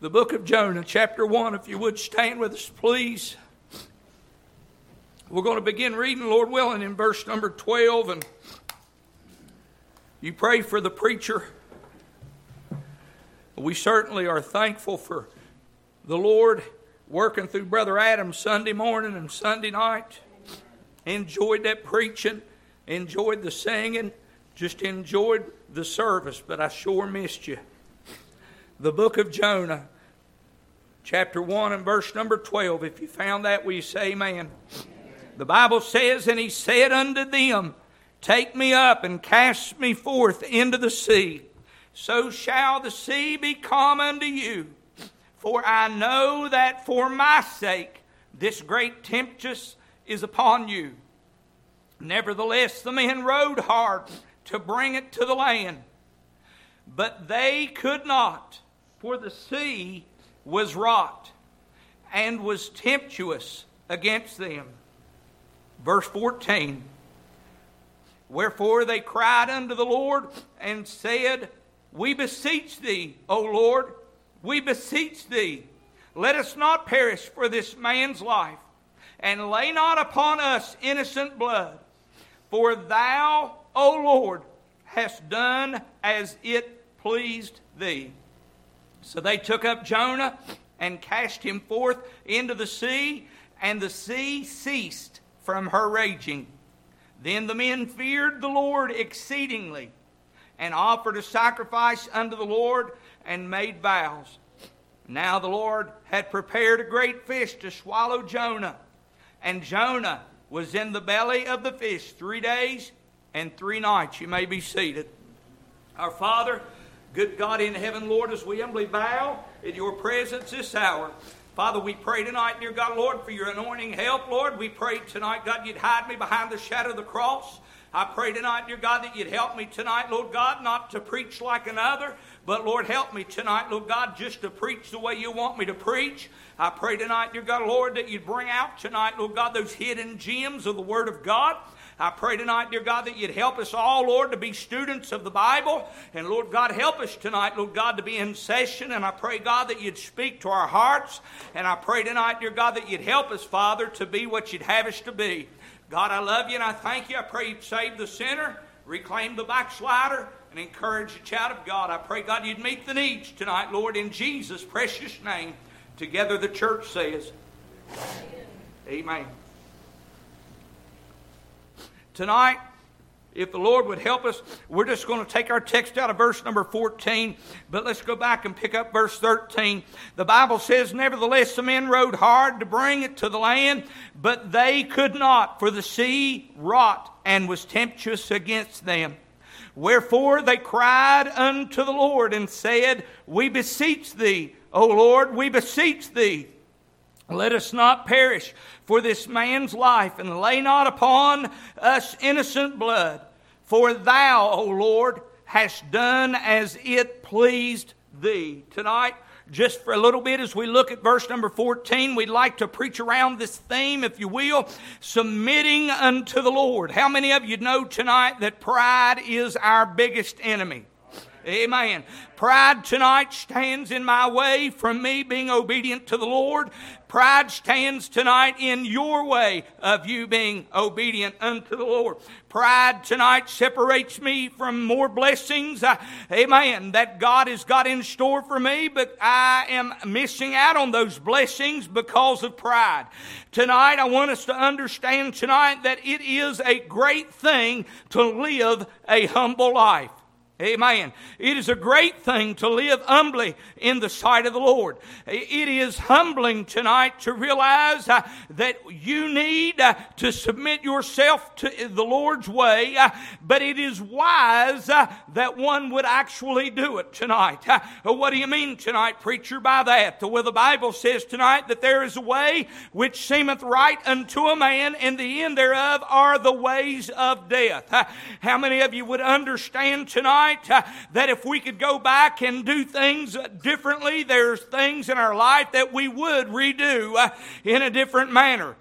the book of Jonah, chapter 1. If you would stand with us, please. We're going to begin reading, Lord willing, in verse number 12. And you pray for the preacher. We certainly are thankful for the Lord working through Brother Adam Sunday morning and Sunday night. Enjoyed that preaching, enjoyed the singing, just enjoyed the service, but I sure missed you. The book of Jonah, chapter 1 and verse number 12. If you found that, will you say amen? The Bible says, And he said unto them, Take me up and cast me forth into the sea. So shall the sea be calm unto you. For I know that for my sake this great tempest is upon you. Nevertheless, the men rowed hard to bring it to the land. But they could not, for the sea was wrought and was tempestuous against them. Verse 14 Wherefore they cried unto the Lord and said, We beseech thee, O Lord, we beseech thee, let us not perish for this man's life, and lay not upon us innocent blood. For thou, O Lord, hast done as it pleased thee. So they took up Jonah and cast him forth into the sea, and the sea ceased from her raging. Then the men feared the Lord exceedingly, and offered a sacrifice unto the Lord, and made vows. Now the Lord had prepared a great fish to swallow Jonah, and Jonah was in the belly of the fish three days and three nights. You may be seated. Our Father, good God in heaven, Lord, as we humbly bow in your presence this hour. Father, we pray tonight, dear God, Lord, for your anointing help, Lord. We pray tonight, God, you'd hide me behind the shadow of the cross. I pray tonight, dear God, that you'd help me tonight, Lord God, not to preach like another, but Lord, help me tonight, Lord God, just to preach the way you want me to preach. I pray tonight, dear God, Lord, that you'd bring out tonight, Lord God, those hidden gems of the Word of God. I pray tonight, dear God, that you'd help us all, Lord, to be students of the Bible. And Lord God, help us tonight, Lord God, to be in session. And I pray, God, that you'd speak to our hearts. And I pray tonight, dear God, that you'd help us, Father, to be what you'd have us to be. God, I love you and I thank you. I pray you'd save the sinner, reclaim the backslider, and encourage the child of God. I pray, God, you'd meet the needs tonight, Lord, in Jesus' precious name. Together the church says, Amen. Amen. Tonight, if the Lord would help us, we're just going to take our text out of verse number 14, but let's go back and pick up verse 13. The Bible says, Nevertheless, the men rowed hard to bring it to the land, but they could not, for the sea wrought and was tempestuous against them. Wherefore they cried unto the Lord and said, We beseech thee, O Lord, we beseech thee let us not perish for this man's life, and lay not upon us innocent blood. For thou, O Lord, hast done as it pleased thee. Tonight, just for a little bit as we look at verse number 14, we'd like to preach around this theme, if you will, submitting unto the Lord. How many of you know tonight that pride is our biggest enemy? Amen. Pride tonight stands in my way from me being obedient to the Lord. Pride stands tonight in your way of you being obedient unto the Lord. Pride tonight separates me from more blessings, uh, amen, that God has got in store for me, but I am missing out on those blessings because of pride. Tonight, I want us to understand tonight that it is a great thing to live a humble life. Amen. It is a great thing to live humbly in the sight of the Lord. It is humbling tonight to realize uh, that you need uh, to submit yourself to the Lord's way, uh, but it is wise uh, that one would actually do it tonight. Uh, what do you mean tonight, preacher, by that? Well, the Bible says tonight that there is a way which seemeth right unto a man, and the end thereof are the ways of death. Uh, how many of you would understand tonight? Uh, that if we could go back and do things differently, there's things in our life that we would redo uh, in a different manner.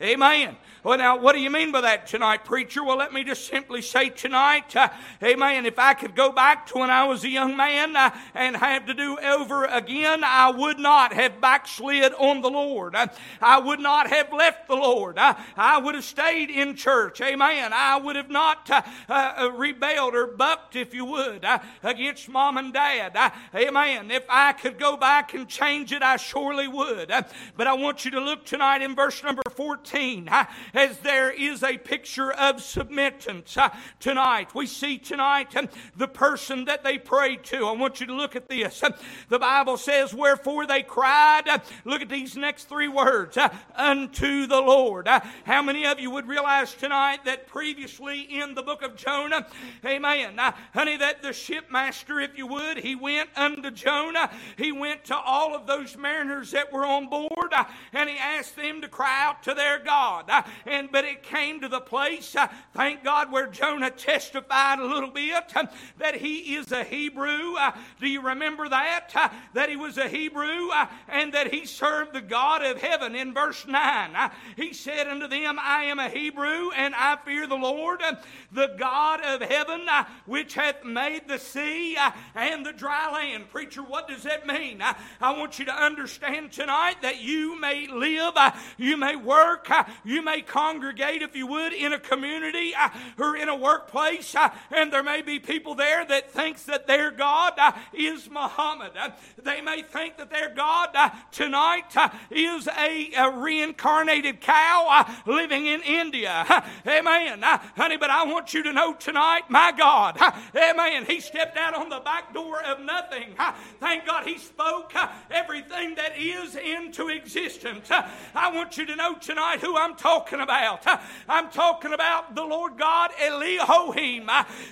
Amen. Well, now, what do you mean by that tonight, preacher? Well, let me just simply say tonight, uh, amen. If I could go back to when I was a young man uh, and have to do over again, I would not have backslid on the Lord. Uh, I would not have left the Lord. Uh, I would have stayed in church. Amen. I would have not uh, uh, rebelled or bucked, if you would, against mom and dad. amen. If I could go back and change it, I surely would. but I want you to look tonight in verse number 14 as there is a picture of submittance uh, tonight. We see tonight um, the person that they prayed to. I want you to look at this. Um, the Bible says, Wherefore they cried, uh, look at these next three words, uh, unto the Lord. How many of you would realize tonight that previously in the book of Jonah, amen, honey, that the shipmaster, if you would, he went unto Jonah, he went to all of those mariners that were on board, and he asked them to cry out to their God. And but it came to the place, uh, thank God, where Jonah testified a little bit uh, that he is a Hebrew. Uh, do you remember that? Uh, that he was a Hebrew and that he served the God of heaven. In verse 9, uh, he said unto them, I am a Hebrew and I fear the Lord, the God of heaven, which hath made the sea and the dry land. Preacher, what does that mean? I want you to understand tonight that you may live, you may work, you may congregate, if you would, in a community uh, or in a workplace, uh, and there may be people there that thinks that their God uh, is Muhammad. Uh, they may think that their God tonight is a, a, reincarnated cow living in India. Amen. honey, but I want you to know tonight, my God, amen, he stepped out on the back door of nothing. thank God he spoke everything that is into existence. I want you to know tonight who I'm talking about. I'm talking about the Lord God Elohim.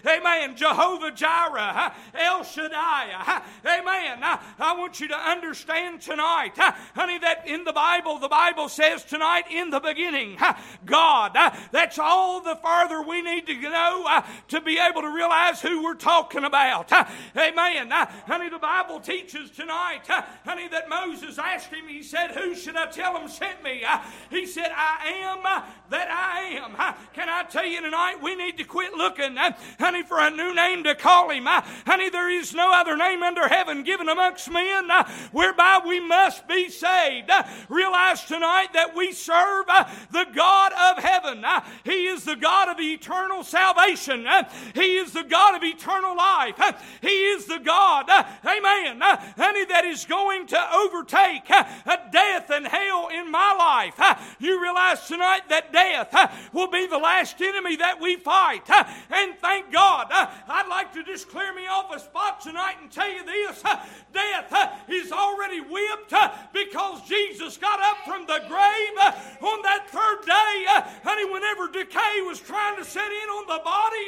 Amen. Jehovah Jireh. El Shaddai. Amen. I want you to understand tonight, honey, that in the Bible, the Bible says tonight, in the beginning, God. That's all the farther we need to go to be able to realize who we're talking about. Amen. Honey, the Bible teaches tonight, honey, that Moses asked him, he said, Who should I tell him sent me? He said, I am that I am. Can I tell you tonight, we need to quit looking, honey, for a new name to call him. Honey, there is no other name under heaven given amongst men whereby we must be saved. Realize tonight that we serve the God of heaven. He is the God of eternal salvation. He is the God of eternal life. He is the God, amen, honey, that is going to overtake death and hell in my life. You realize tonight that death will be the last enemy that we fight. And thank God, I'd like to just clear me off a spot tonight and tell you this death is already whipped because Jesus got up from the grave on that third day. Honey, whenever decay was trying to set in on the body,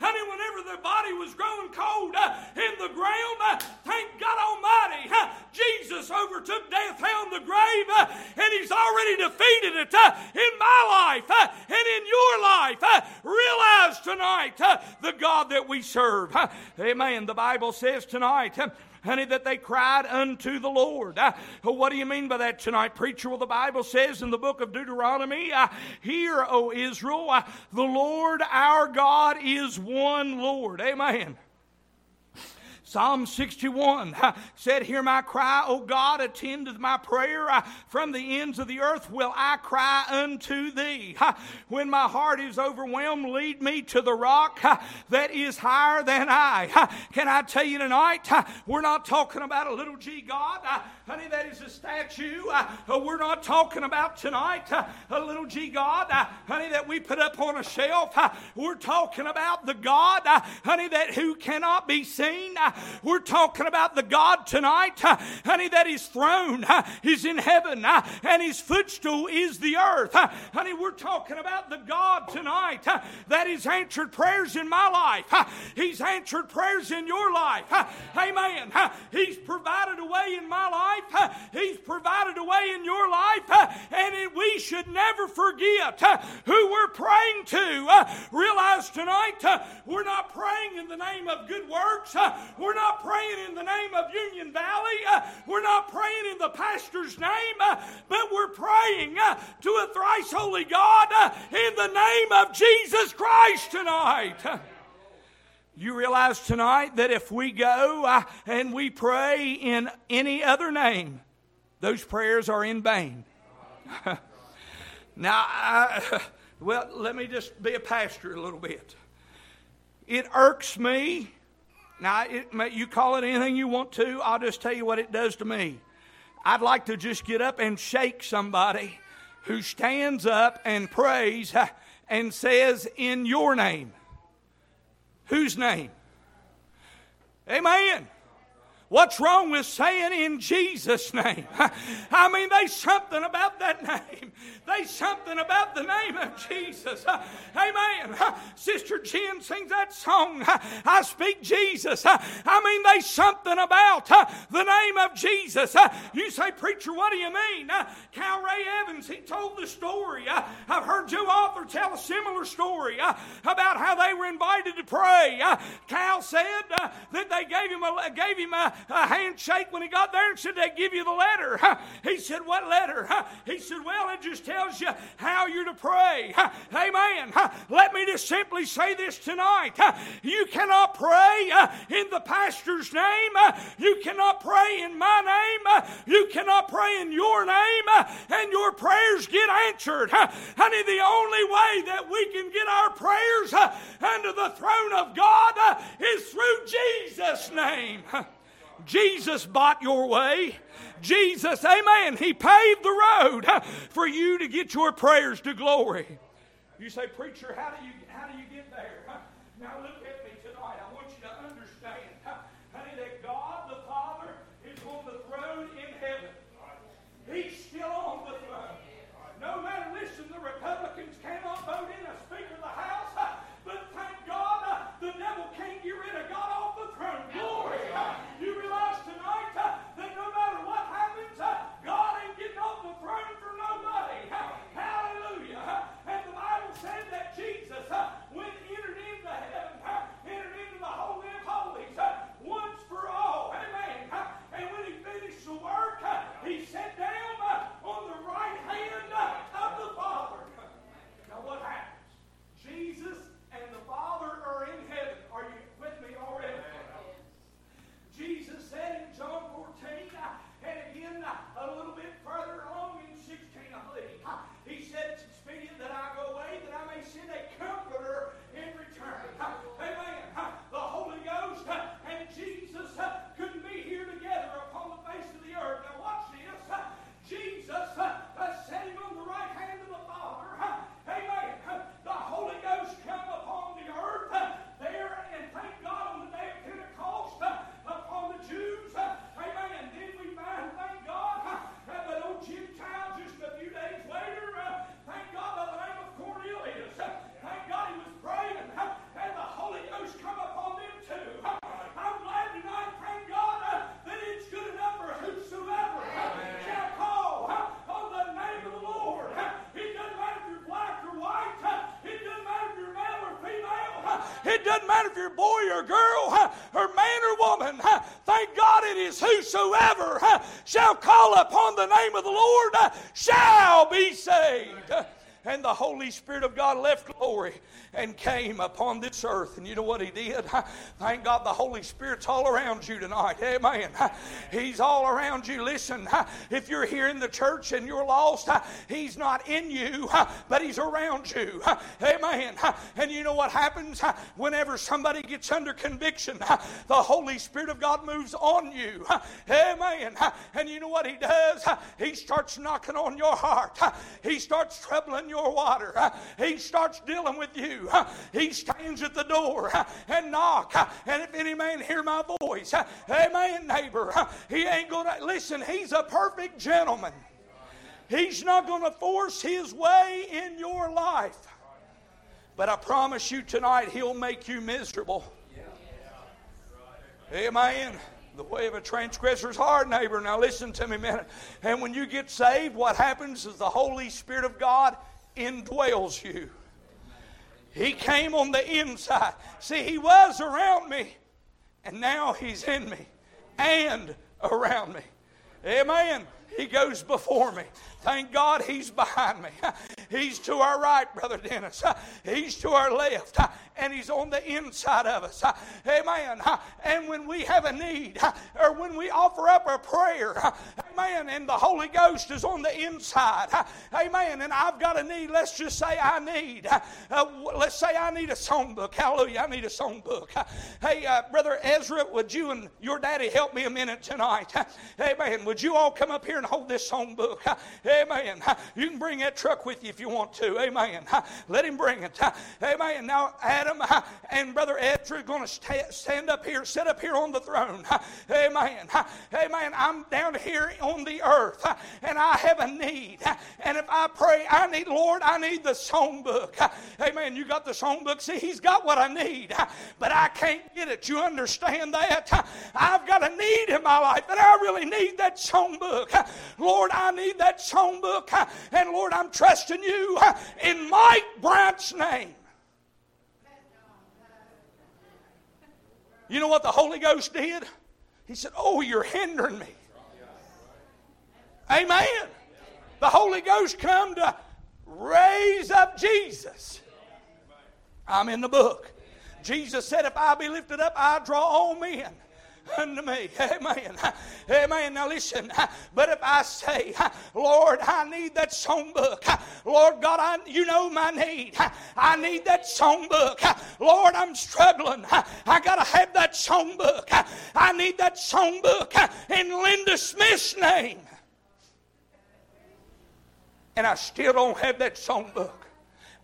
honey, whenever the body was growing cold uh, in the ground, uh, thank God Almighty, uh, Jesus overtook death, hell, and the grave, and He's already defeated it in my life uh, and in your life. Uh, realize tonight uh, the God that we serve. Amen. The Bible says tonight honey, that they cried unto the Lord. Uh, what do you mean by that tonight, preacher? Well, the Bible says in the book of Deuteronomy, uh, Hear, O Israel, uh, the Lord our God is one Lord. Amen. Psalm 61 said, Hear my cry, O God, attend to my prayer. From the ends of the earth will I cry unto thee. When my heart is overwhelmed, lead me to the rock that is higher than I. Can I tell you tonight, we're not talking about a little g God. Honey, that is a statue. Uh, uh, we're not talking about tonight uh, a little g God, honey, that we put up on a shelf. We're talking about the God, honey, that who cannot be seen. We're talking about the God tonight, honey, that his throne is in heaven and his footstool is the earth. Honey, we're talking about the God tonight that has answered prayers in my life. He's answered prayers in your life. Amen. He's provided a way in my life life. He's provided a way in your life. And we should never forget who we're praying to. Realize tonight we're not praying in the name of good works. We're not praying in the name of Union Valley. We're not praying in the pastor's name, but we're praying to a thrice holy God in the name of Jesus Christ tonight. You realize tonight that if we go and we pray in any other name, those prayers are in vain. now, I, well, let me just be a pastor a little bit. It irks me. Now, you call it anything you want to, I'll just tell you what it does to me. I'd like to just get up and shake somebody who stands up and prays and says, In your name. Whose name? Amen. What's wrong with saying in Jesus' name? I mean, there's something about that name. Something about the name of Jesus. Uh, amen. Uh, Sister Jen sings that song, uh, I speak Jesus. I mean, there's something about the name of Jesus. You say, Preacher, what do you mean? Cal Ray Evans, he told the story. I've heard Joe Arthur tell a similar story about how they were invited to pray. Cal said that they gave him a, gave him a, a handshake when he got there and said, They give you the letter. He said, What letter? He said, Well, it just tells you how you're to pray. Amen. Let me just simply say this tonight. You cannot pray uh, in the pastor's name. You cannot pray in my name. You cannot pray in your name, and your prayers get answered. Honey, the only way that we can get our prayers uh, under the throne of God uh, is through Jesus' name. Jesus bought your way. Jesus, amen, He paved the road for you to get your prayers to glory. You say, Preacher, how do you, how do you get there? Now look at me tonight. I want you to understand, honey, that God the Father is on the throne in heaven. He's still on the throne. No matter, listen, the Republicans cannot vote in a Speaker of the House, but thank God the devil can't get rid of God off the throne. Glory. You realize tonight that no matter what happens, God ain't getting off the throne for nobody. Hallelujah. And the Bible said that Jesus, when entered into heaven, entered into the Holy of Holies once for all. Amen. And when he finished the work, he sat down on the right hand of the Father. Now what happens? Jesus and the Father are in heaven. Are you with me already? Jesus said in John 14, and again a little bit further along in 16, I believe, he said, It's expedient that I go away, that I may send a comforter in return. Amen. The Holy Ghost and Jesus couldn't be here together upon the face of the earth. Now, watch this. Jesus sitting on the right hand of the Father. Amen. The Holy Ghost come upon the earth there, and thank God on the day of Pentecost upon the Jews. Amen. And then we find, thank God, that old Gentile just a few days later, thank God by the name of Cornelius. Thank God he was praying, and the Holy Ghost come upon them too. I'm glad tonight, thank God, that it's good enough for whosoever shall call on the name of the Lord. It doesn't matter if you're black or white. It doesn't matter if you're male or female. It doesn't matter if you're boy or girl or man or woman. Thank God it is whosoever shall call upon the name of the Lord shall be saved. And the Holy Spirit of God left glory and came upon this earth. And you know what He did? Thank God the Holy Spirit's all around you tonight. Amen. He's all around you. Listen, if you're here in the church and you're lost, He's not in you, but He's around you. Amen. And you know what happens whenever somebody gets under conviction? The Holy Spirit of God moves on you. Amen. And you know what He does? He starts knocking on your heart. He starts troubling your water. He starts dealing with you. He stands at the door and knock. And if any man hear my voice, amen, neighbor, he ain't gonna listen. He's a perfect gentleman. He's not going to force his way in your life. But I promise you tonight, he'll make you miserable. Amen. The way of a transgressor is hard, neighbor. Now listen to me minute. And when you get saved, what happens is the Holy Spirit of God indwells you. He came on the inside. See, He was around me, and now He's in me and around me. Amen. He goes before me. Thank God he's behind me. He's to our right, Brother Dennis. He's to our left. And he's on the inside of us. Amen. And when we have a need, or when we offer up a prayer, amen, and the Holy Ghost is on the inside, amen, and I've got a need, let's just say I need, uh, let's say I need a songbook. Hallelujah, I need a songbook. Hey, uh, Brother Ezra, would you and your daddy help me a minute tonight? Amen. Would you all come up here and hold this songbook? Amen. You can bring that truck with you if you want to. Amen. Let him bring it. Amen. Now, Adam and Brother Ezra are going to stand up here, sit up here on the throne. Amen. Amen. I'm down here on the earth and I have a need. And if I pray, I need, Lord, I need the songbook. Amen. You got the songbook. See, he's got what I need, but I can't get it. You understand that? I've got a need in my life, and I really need that songbook. Lord, I need that songbook book. Uh, and Lord, I'm trusting you uh, in Mike Bryant's name. You know what the Holy Ghost did? He said, Oh, you're hindering me. Amen. The Holy Ghost come to raise up Jesus. I'm in the book. Jesus said, If I be lifted up, I draw all men unto me. Amen. Amen. Now listen. But if I say, Lord, I need that songbook. Lord God, I, you know my need. I need that songbook. Lord, I'm struggling. I got to have that songbook. I need that songbook in Linda Smith's name. And I still don't have that songbook.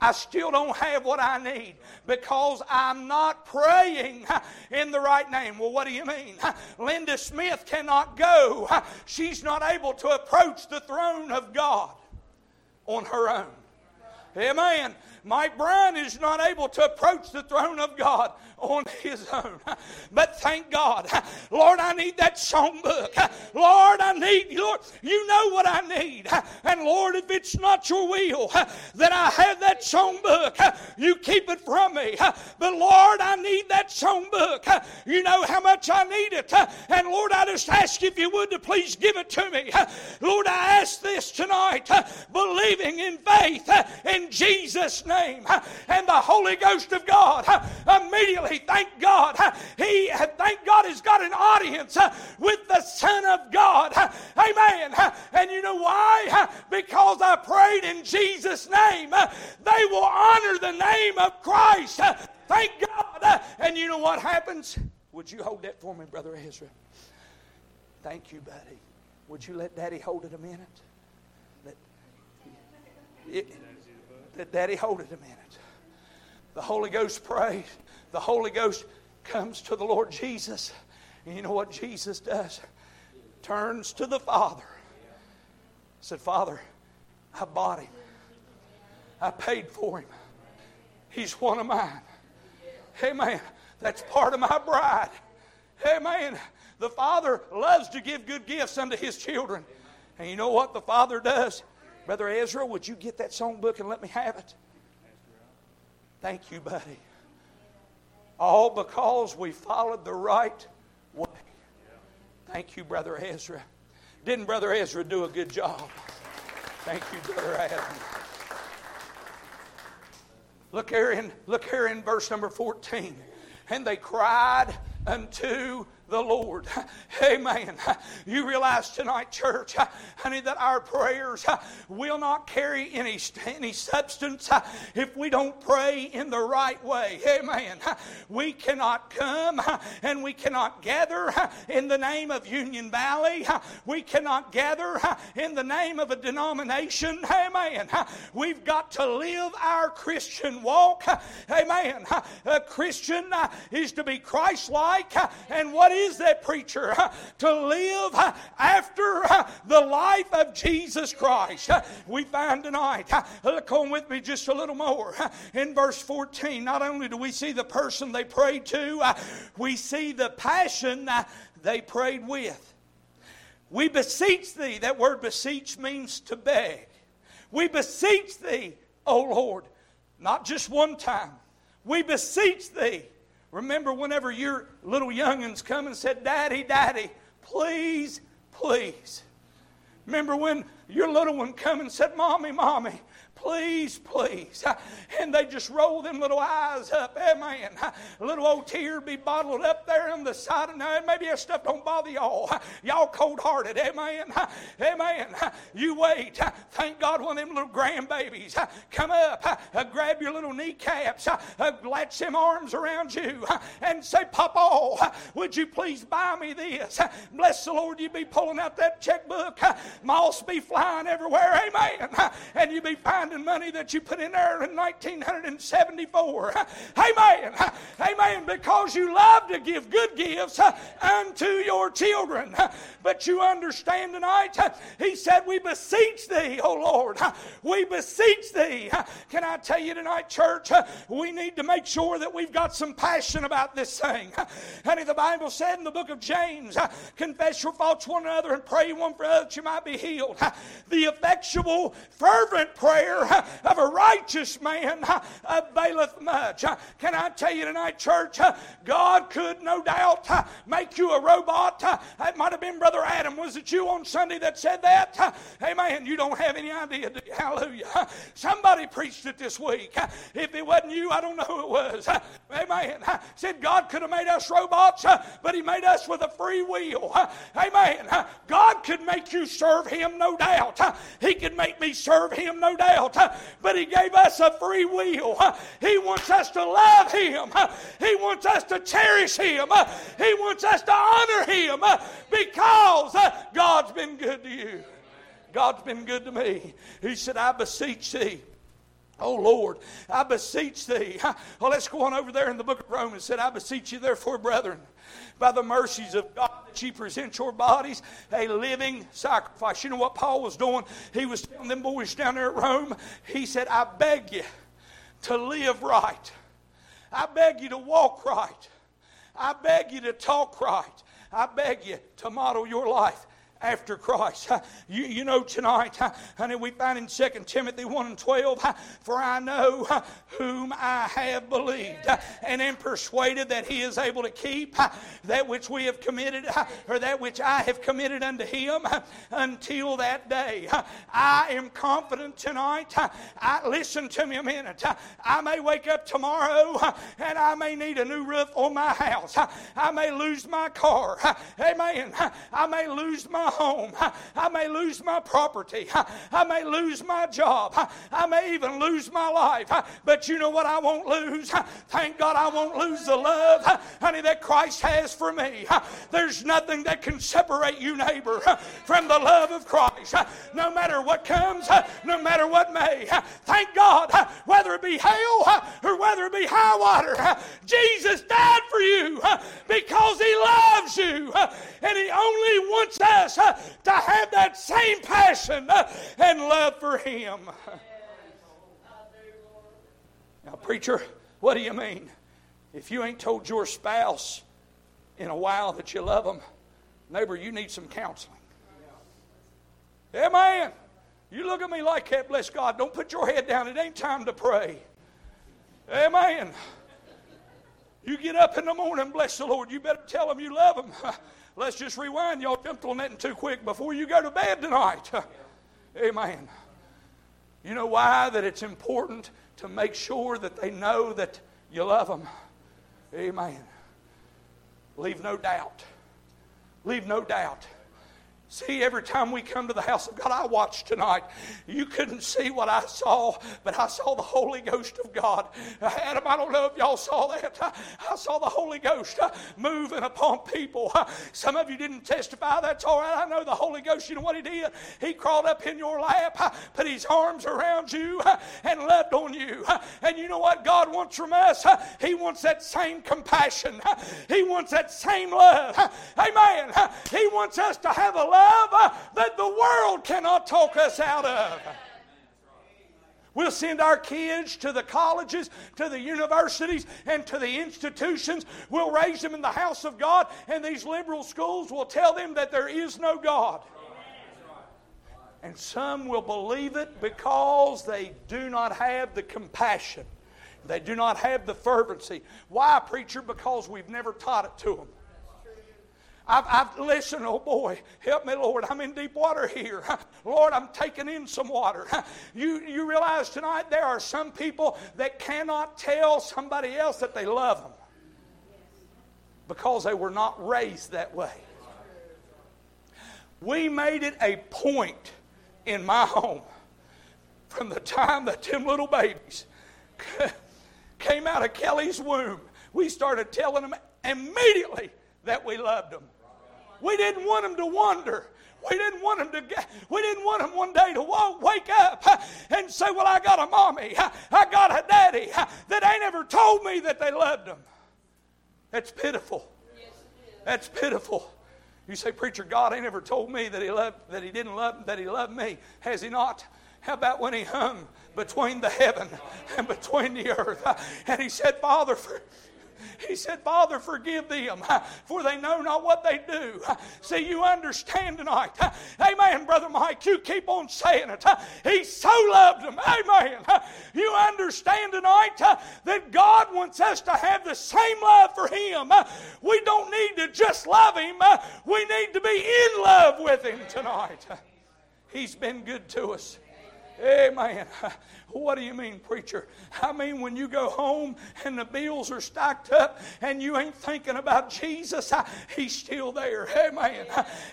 I still don't have what I need because I'm not praying in the right name. Well, what do you mean? Linda Smith cannot go. She's not able to approach the throne of God on her own. Amen. Mike Brown is not able to approach the throne of God on his own. But thank God. Lord, I need that songbook. Lord, I need, Lord, you know what I need. And Lord, if it's not your will that I have that songbook, you keep it from me. But Lord, I need that. You know how much I need it. And Lord, I just ask if you would to please give it to me. Lord, I ask this tonight, believing in faith in Jesus' name. And the Holy Ghost of God immediately, thank God, he, thank God, has got an audience with the Son of God. Amen. And you know why? Because I prayed in Jesus' name. They will honor the name of Christ. Thank God. And you know what happens? Would you hold that for me, Brother Ezra? Thank you, buddy. Would you let Daddy hold it a minute? Let, it, let Daddy hold it a minute. The Holy Ghost prays. The Holy Ghost comes to the Lord Jesus. And you know what Jesus does? Turns to the Father. Said, Father, I bought him. I paid for him. He's one of mine. Amen. That's part of my bride. Amen. The Father loves to give good gifts unto His children. And you know what the Father does? Brother Ezra, would you get that songbook and let me have it? Thank you, buddy. All because we followed the right way. Thank you, Brother Ezra. Didn't Brother Ezra do a good job? Thank you, Brother Adam. Look here in, look here in verse number 14. And they cried unto the Lord. Amen. You realize tonight, church, honey, that our prayers will not carry any, any substance if we don't pray in the right way. Amen. We cannot come and we cannot gather in the name of Union Valley. We cannot gather in the name of a denomination. Amen. We've got to live our Christian walk. Amen. A Christian is to be Christ like. And what is that preacher? To live after the life of Jesus Christ. We find tonight, look on with me just a little more. In verse 14, not only do we see the person they prayed to, we see the passion they prayed with. We beseech thee. That word beseech means to beg. We beseech thee, O Lord, not just one time. We beseech thee. Remember, whenever your little youngins come and said, Daddy, Daddy, please, please. Remember when your little one come and said, Mommy, Mommy, Please, please. And they just roll them little eyes up. Eh, Amen. A little old tear be bottled up there on the side. of now, maybe that stuff don't bother y'all. Y'all cold hearted. Eh, Amen. Eh, Amen. You wait. Thank God one of them little grandbabies come up, uh, grab your little kneecaps, uh, latch them arms around you, uh, and say, Papa, would you please buy me this? Bless the Lord, you be pulling out that checkbook. Moths be everywhere. Amen. And you be finding money that you put in there in 1974. Amen. Amen. Because you love to give good gifts uh, unto your children. But you understand tonight, uh, he said, We beseech thee, O Lord. We beseech thee. Can I tell you tonight, church, uh, we need to make sure that we've got some passion about this thing. Honey, the Bible said in the book of James, confess your faults one another and pray one for others you might be healed. The effectual, fervent prayer of a righteous man availeth much. Can I tell you tonight, church, God could no doubt make you a robot. It might have been Brother Adam. Was it you on Sunday that said that? Amen. You don't have any idea. Hallelujah. Somebody preached it this week. If it wasn't you, I don't know who it was. Amen. Said God could have made us robots, but He made us with a free will. Amen. God could make you serve Him, no doubt. He could make me serve Him, no doubt but He gave us a free will. He wants us to love Him. He wants us to cherish Him. He wants us to honor Him because God's been good to you. God's been good to me. He said, I beseech thee. Oh Lord, I beseech thee. Well, let's go on over there in the book of Romans. Said, I beseech you, therefore, brethren, by the mercies of God that ye present your bodies a living sacrifice. You know what Paul was doing? He was telling them boys down there at Rome, he said, I beg you to live right. I beg you to walk right. I beg you to talk right. I beg you to model your life after Christ. You, you know, tonight, honey, we find in 2 Timothy 1 and 12, for I know whom I have believed and am persuaded that he is able to keep that which we have committed or that which I have committed unto him until that day. I am confident tonight. I, listen to me a minute. I may wake up tomorrow and I may need a new roof on my house. I may lose my car. Amen. I may lose my home. I may lose my property. I may lose my job. I may even lose my life. But you know what I won't lose? Thank God I won't lose the love, honey, that Christ has for me. There's nothing that can separate you, neighbor, from the love of Christ. No matter what comes, no matter what may. Thank God, whether it be hail or whether it be high water, Jesus died for you because He loves you and He only wants us to have that same passion uh, and love for Him. Now, preacher, what do you mean? If you ain't told your spouse in a while that you love them, neighbor, you need some counseling. Amen. You look at me like that, bless God. Don't put your head down. It ain't time to pray. Amen. You get up in the morning, bless the Lord. You better tell them you love them. Let's just rewind. Y'all jumped on that too quick before you go to bed tonight. Amen. You know why? That it's important to make sure that they know that you love them. Amen. Leave no doubt. Leave no doubt. See, every time we come to the house of God, I watched tonight. You couldn't see what I saw, but I saw the Holy Ghost of God. Adam, I don't know if y'all saw that. I saw the Holy Ghost moving upon people. Some of you didn't testify. That's all right. I know the Holy Ghost, you know what He did? He crawled up in your lap, put His arms around you, and loved on you. And you know what God wants from us? He wants that same compassion, He wants that same love. Amen. He wants us to have a love love uh, that the world cannot talk us out of. We'll send our kids to the colleges, to the universities, and to the institutions. We'll raise them in the house of God, and these liberal schools will tell them that there is no God. And some will believe it because they do not have the compassion. They do not have the fervency. Why, preacher? Because we've never taught it to them. I've, I've listened, oh boy, help me, Lord. I'm in deep water here. Lord, I'm taking in some water. You, you realize tonight there are some people that cannot tell somebody else that they love them because they were not raised that way. We made it a point in my home from the time that them little babies came out of Kelly's womb. We started telling them immediately that we loved them. We didn't want them to wonder. We didn't want them to get, we didn't want them one day to walk, wake up and say, Well, I got a mommy, I got a daddy that ain't ever told me that they loved them. That's pitiful. That's pitiful. You say, Preacher, God ain't ever told me that he loved that he didn't love that he loved me. Has he not? How about when he hung between the heaven and between the earth? And he said, Father, for he said, Father, forgive them, for they know not what they do. See, you understand tonight. Amen, Brother Mike. You keep on saying it. He so loved them. Amen. You understand tonight that God wants us to have the same love for Him. We don't need to just love Him, we need to be in love with Him tonight. He's been good to us. Amen. What do you mean, preacher? I mean, when you go home and the bills are stacked up and you ain't thinking about Jesus, He's still there. Amen.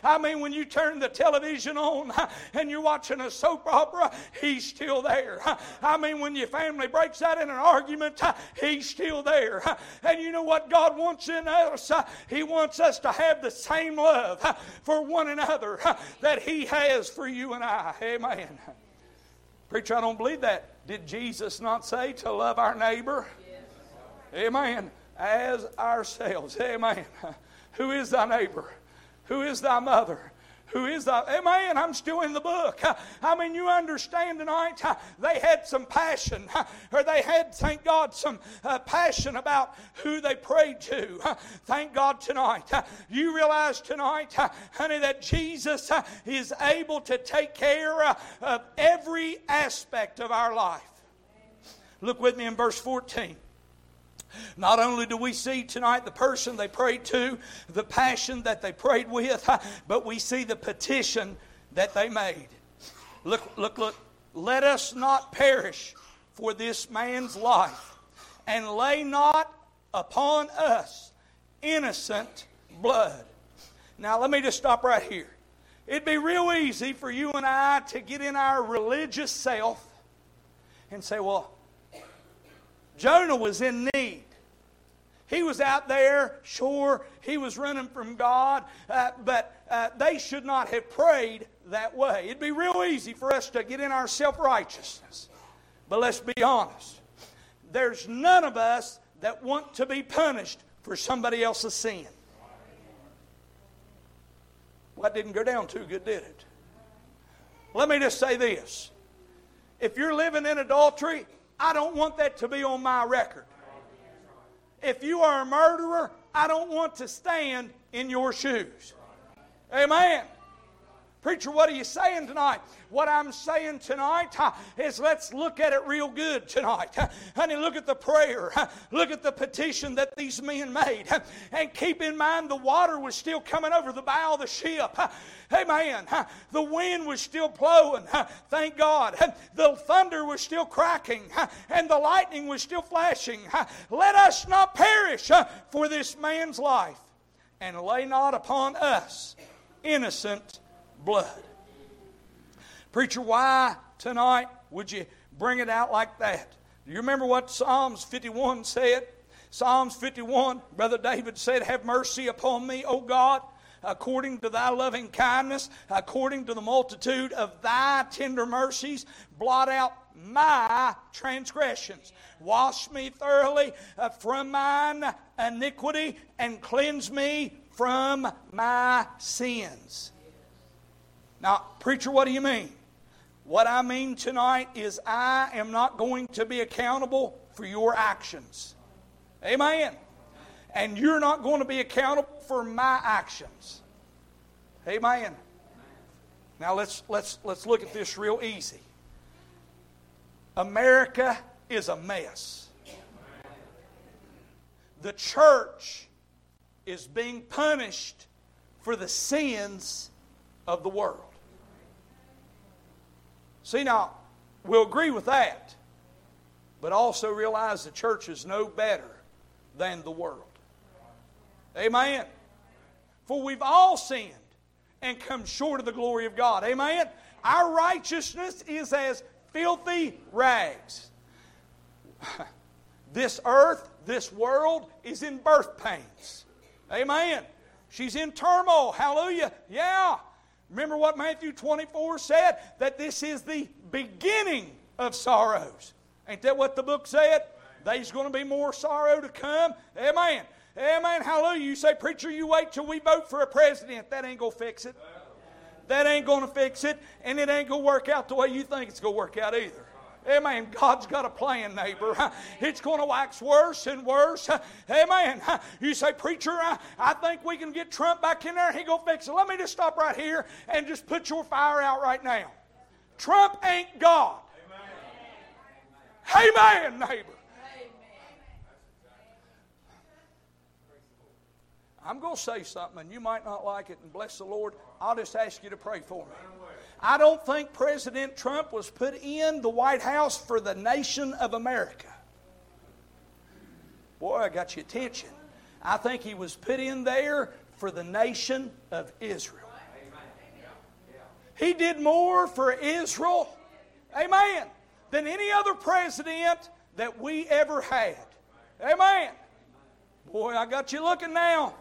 I mean, when you turn the television on and you're watching a soap opera, He's still there. I mean, when your family breaks out in an argument, He's still there. And you know what God wants in us? He wants us to have the same love for one another that He has for you and I. Amen. Preacher, I don't believe that. Did Jesus not say to love our neighbor? Yes. Amen. As ourselves. Amen. Who is thy neighbor? Who is thy mother? Who is the amen i'm still in the book. I mean you understand tonight they had some passion or they had thank god some uh, passion about who they prayed to. Thank god tonight. You realize tonight honey that jesus is able to take care of every aspect of our life. Look with me in verse 14 not only do we see tonight the person they prayed to, the passion that they prayed with, but we see the petition that they made. Look, look, look. Let us not perish for this man's life, and lay not upon us innocent blood. Now, let me just stop right here. It'd be real easy for you and I to get in our religious self and say, well, Jonah was in need. He was out there, sure, he was running from God, uh, but uh, they should not have prayed that way. It'd be real easy for us to get in our self righteousness. But let's be honest. There's none of us that want to be punished for somebody else's sin. Well, that didn't go down too good, did it? Let me just say this. If you're living in adultery, I don't want that to be on my record. If you are a murderer, I don't want to stand in your shoes. Amen. Preacher, what are you saying tonight? What I'm saying tonight is let's look at it real good tonight. Honey, look at the prayer. Look at the petition that these men made. And keep in mind the water was still coming over the bow of the ship. Amen. The wind was still blowing. Thank God. The thunder was still cracking. And the lightning was still flashing. Let us not perish for this man's life. And lay not upon us innocent blood. Preacher, why tonight would you bring it out like that? Do you remember what Psalms 51 said? Psalms 51, Brother David said, Have mercy upon me, O God, according to thy loving kindness, according to the multitude of thy tender mercies, blot out my transgressions. Wash me thoroughly uh, from mine iniquity and cleanse me from my sins. Now, preacher, what do you mean? What I mean tonight is I am not going to be accountable for your actions. Amen. And you're not going to be accountable for my actions. Amen. Now let's let's let's look at this real easy. America is a mess. The church is being punished for the sins of the world. See, now, we'll agree with that, but also realize the church is no better than the world. Amen. For we've all sinned and come short of the glory of God. Amen. Our righteousness is as filthy rags. This earth, this world is in birth pains. Amen. She's in turmoil. Hallelujah. Yeah. Remember what Matthew 24 said? That this is the beginning of sorrows. Ain't that what the book said? There's going to be more sorrow to come. Amen. Amen. Hallelujah. You say, Preacher, you wait till we vote for a president. That ain't going to fix it. That ain't going to fix it. And it ain't going to work out the way you think it's going to work out either. Amen. God's got a plan, neighbor. It's going to wax worse and worse. Amen. You say, Preacher, I think we can get Trump back in there. He go fix it. Let me just stop right here and just put your fire out right now. Trump ain't God. Amen, Amen neighbor. I'm going to say something, and you might not like it, and bless the Lord. I'll just ask you to pray for me. I don't think President Trump was put in the White House for the nation of America. Boy, I got your attention. I think he was put in there for the nation of Israel. He did more for Israel, amen, than any other president that we ever had. Amen. Boy, I got you looking now.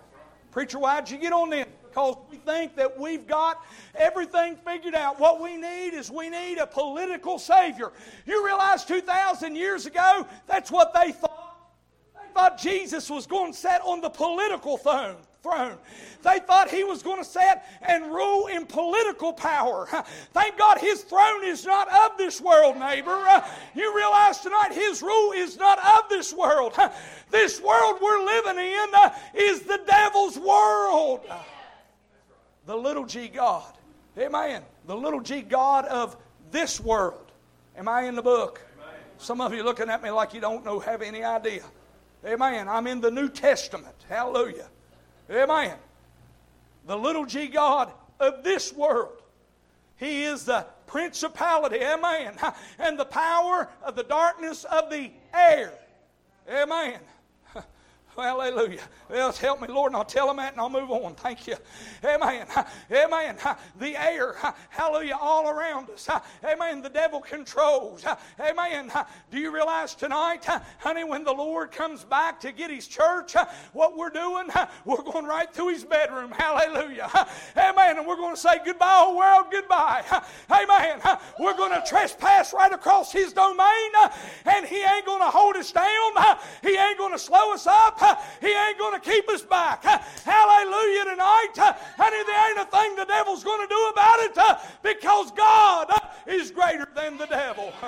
Preacher, why'd you get on them? Because we think that we've got everything figured out. What we need is we need a political Savior. You realize 2,000 years ago, that's what they thought. They thought Jesus was going to sit on the political throne throne. They thought he was going to sit and rule in political power. Thank God his throne is not of this world, neighbor. You realize tonight his rule is not of this world. This world we're living in uh, is the devil's world. The little g God. Amen. The little g God of this world. Am I in the book? Some of you looking at me like you don't know, have any idea. Amen. I'm in the New Testament. Hallelujah. Amen. The little g God of this world. He is the principality, amen, and the power of the darkness of the air. Amen. Hallelujah. Well, help me, Lord, and I'll tell them that and I'll move on. Thank you. Amen. Amen. The air, hallelujah, all around us. Amen. The devil controls. Amen. Do you realize tonight, honey, when the Lord comes back to get his church, what we're doing, we're going right through his bedroom. Hallelujah. Amen. And we're going to say goodbye, old world, goodbye. Amen. We're going to trespass right across his domain, and he ain't going to hold us down. He ain't going to slow us up. He ain't going to keep us back. Hallelujah tonight. Honey, there ain't a thing the devil's going to do about it because God is greater than the devil.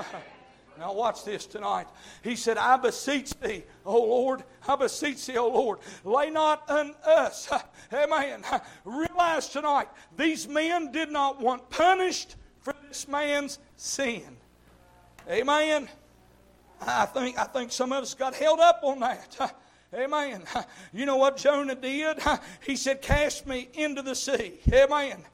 Now, watch this tonight. He said, I beseech thee, O Lord, I beseech thee, O Lord, lay not on us. Amen. Realize tonight, these men did not want punished for this man's sin. Amen. I think, I think some of us got held up on that. Amen. You know what Jonah did? He said, Cast me into the sea. Amen.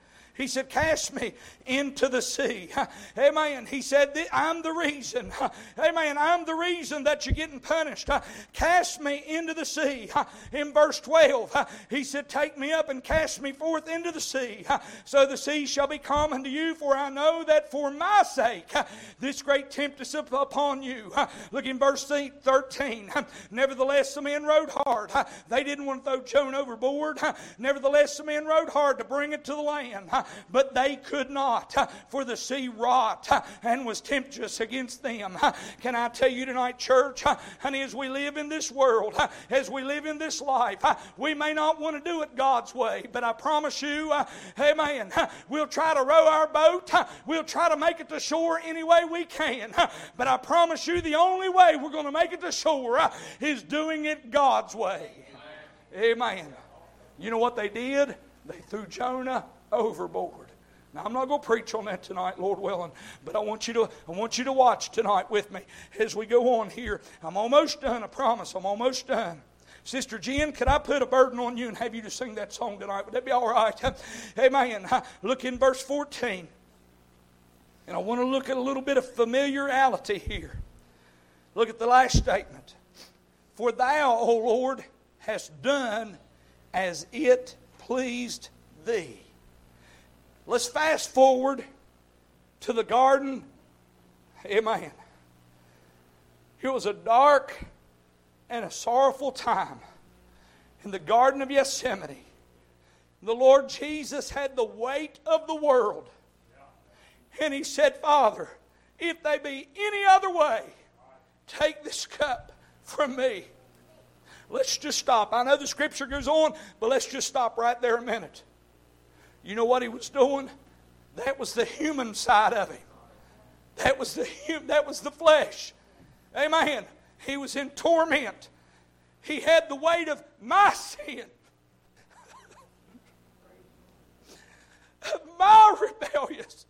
He said, Cast me into the sea. Amen. He said, I'm the reason. Amen. I'm the reason that you're getting punished. Cast me into the sea. In verse 12, he said, Take me up and cast me forth into the sea. So the sea shall be calm unto you, for I know that for my sake this great tempest upon you. Look in verse 13. Nevertheless, the men rowed hard. They didn't want to throw Jonah overboard. Nevertheless, the men rowed hard to bring it to the land. But they could not, for the sea wrought and was tempestuous against them. Can I tell you tonight, church, honey, as we live in this world, as we live in this life, we may not want to do it God's way, but I promise you, amen, we'll try to row our boat, we'll try to make it to shore any way we can, but I promise you, the only way we're going to make it to shore is doing it God's way. Amen. You know what they did? They threw Jonah overboard. Now I'm not going to preach on that tonight, Lord willing, but I want you to I want you to watch tonight with me as we go on here. I'm almost done. I promise. I'm almost done. Sister Jen, could I put a burden on you and have you to sing that song tonight? Would that be all right? Amen. Look in verse 14. And I want to look at a little bit of familiarity here. Look at the last statement. For thou, O Lord, hast done as it pleased thee. Let's fast forward to the garden. Amen. It was a dark and a sorrowful time in the Garden of Gethsemane. The Lord Jesus had the weight of the world. And he said, Father, if they be any other way, take this cup from me. Let's just stop. I know the scripture goes on, but let's just stop right there a minute. You know what he was doing? That was the human side of him. That was the that was the flesh. Amen. He was in torment. He had the weight of my sin. of my rebellious.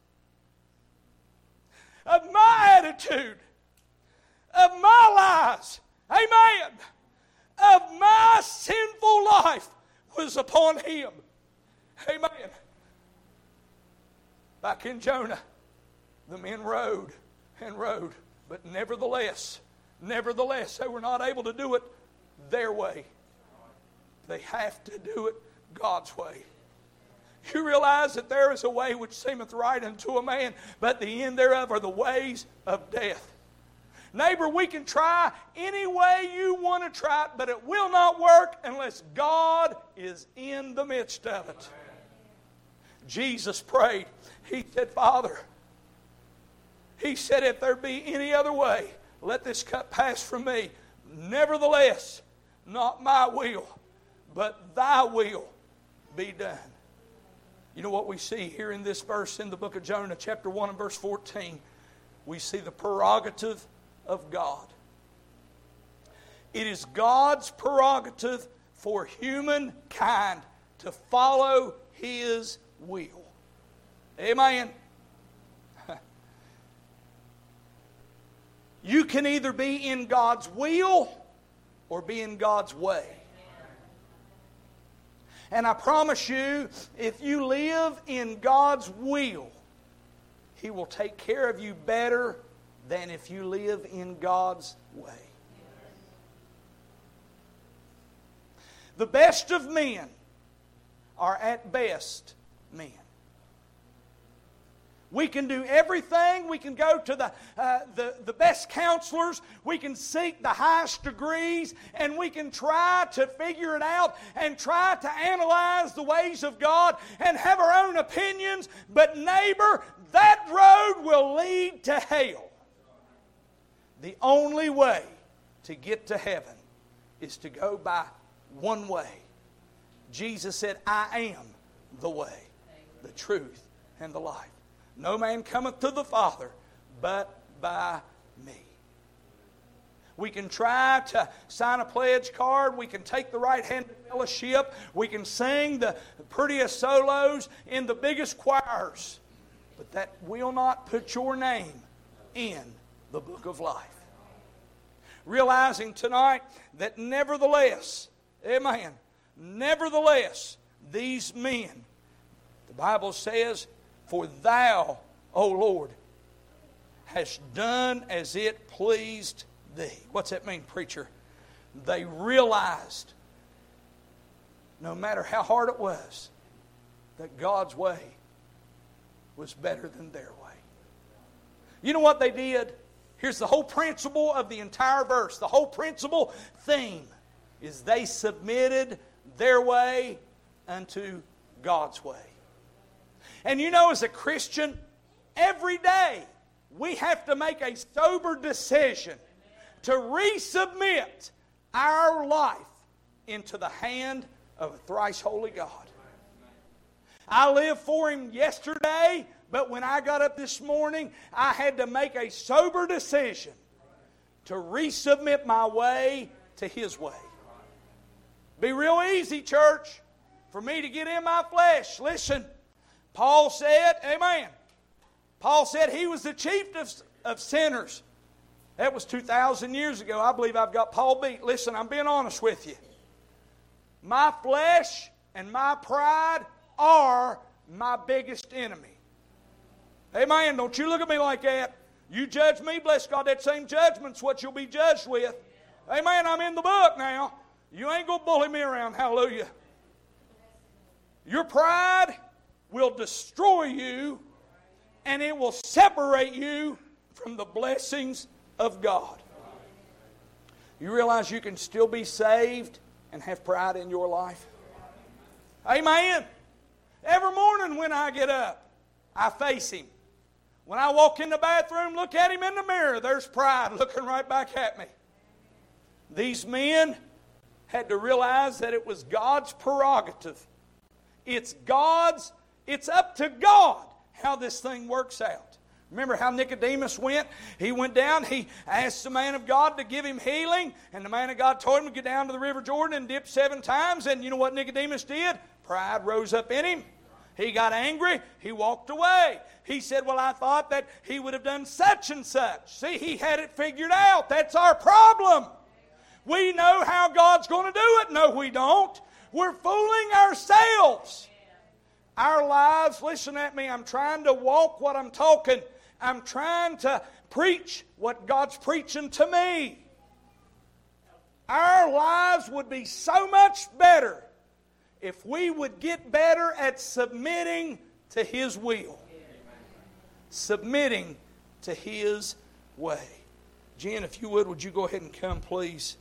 Of my attitude. Of my lies. Amen of my sinful life was upon him. Amen. Back in Jonah, the men rowed and rowed, but nevertheless, nevertheless, they were not able to do it their way. They have to do it God's way. You realize that there is a way which seemeth right unto a man, but the end thereof are the ways of death. Neighbor, we can try any way you want to try it, but it will not work unless God is in the midst of it. Jesus prayed. He said, Father, He said, if there be any other way, let this cup pass from me. Nevertheless, not my will, but thy will be done. You know what we see here in this verse in the book of Jonah, chapter 1 and verse 14? We see the prerogative of God. It is God's prerogative for humankind to follow His will. Amen. You can either be in God's will or be in God's way. And I promise you, if you live in God's will, He will take care of you better than if you live in God's way. The best of men are at best men. We can do everything. We can go to the, uh, the, the best counselors. We can seek the highest degrees. And we can try to figure it out and try to analyze the ways of God and have our own opinions. But, neighbor, that road will lead to hell. The only way to get to heaven is to go by one way. Jesus said, I am the way, the truth, and the life. No man cometh to the Father but by me. We can try to sign a pledge card. We can take the right hand fellowship. We can sing the prettiest solos in the biggest choirs. But that will not put your name in the book of life. Realizing tonight that nevertheless, amen, nevertheless, these men, the Bible says, For thou, O Lord, hast done as it pleased thee. What's that mean, preacher? They realized, no matter how hard it was, that God's way was better than their way. You know what they did? Here's the whole principle of the entire verse. The whole principle theme is they submitted their way unto God's way. And you know, as a Christian, every day we have to make a sober decision to resubmit our life into the hand of a thrice holy God. I lived for Him yesterday, but when I got up this morning, I had to make a sober decision to resubmit my way to His way. Be real easy, church, for me to get in my flesh. Listen, Paul said, Amen. Paul said he was the chief of, of sinners. That was 2,000 years ago. I believe I've got Paul beat. Listen, I'm being honest with you. My flesh and my pride are my biggest enemy. Amen. Don't you look at me like that. You judge me, bless God, that same judgment's what you'll be judged with. Amen. I'm in the book now. You ain't going to bully me around. Hallelujah. Your pride will destroy you and it will separate you from the blessings of God. You realize you can still be saved and have pride in your life? Amen. Every morning when I get up, I face him. When I walk in the bathroom, look at him in the mirror, there's pride looking right back at me. These men had to realize that it was God's prerogative. It's God's, it's up to God how this thing works out. Remember how Nicodemus went? He went down, he asked the man of God to give him healing, and the man of God told him to get down to the River Jordan and dip seven times. And you know what Nicodemus did? Pride rose up in him. He got angry. He walked away. He said, Well, I thought that he would have done such and such. See, he had it figured out. That's our problem. We know how God's going to do it. No, we don't. We're fooling ourselves. Our lives, listen at me, I'm trying to walk what I'm talking. I'm trying to preach what God's preaching to me. Our lives would be so much better if we would get better at submitting to His will, submitting to His way. Jen, if you would, would you go ahead and come, please?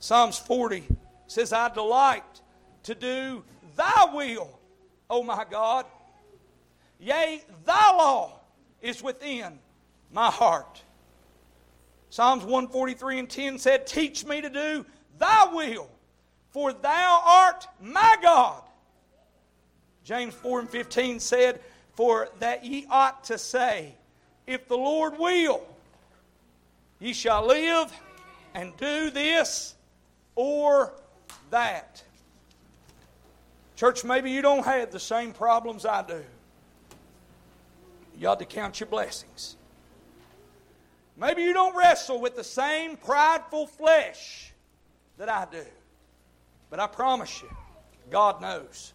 Psalms 40 says, I delight to do thy will, O my God. Yea, thy law is within my heart. Psalms 143 and 10 said, Teach me to do thy will, for thou art my God. James 4 and 15 said, For that ye ought to say, If the Lord will, ye shall live and do this or that. Church, maybe you don't have the same problems I do. You ought to count your blessings. Maybe you don't wrestle with the same prideful flesh that I do. But I promise you, God knows.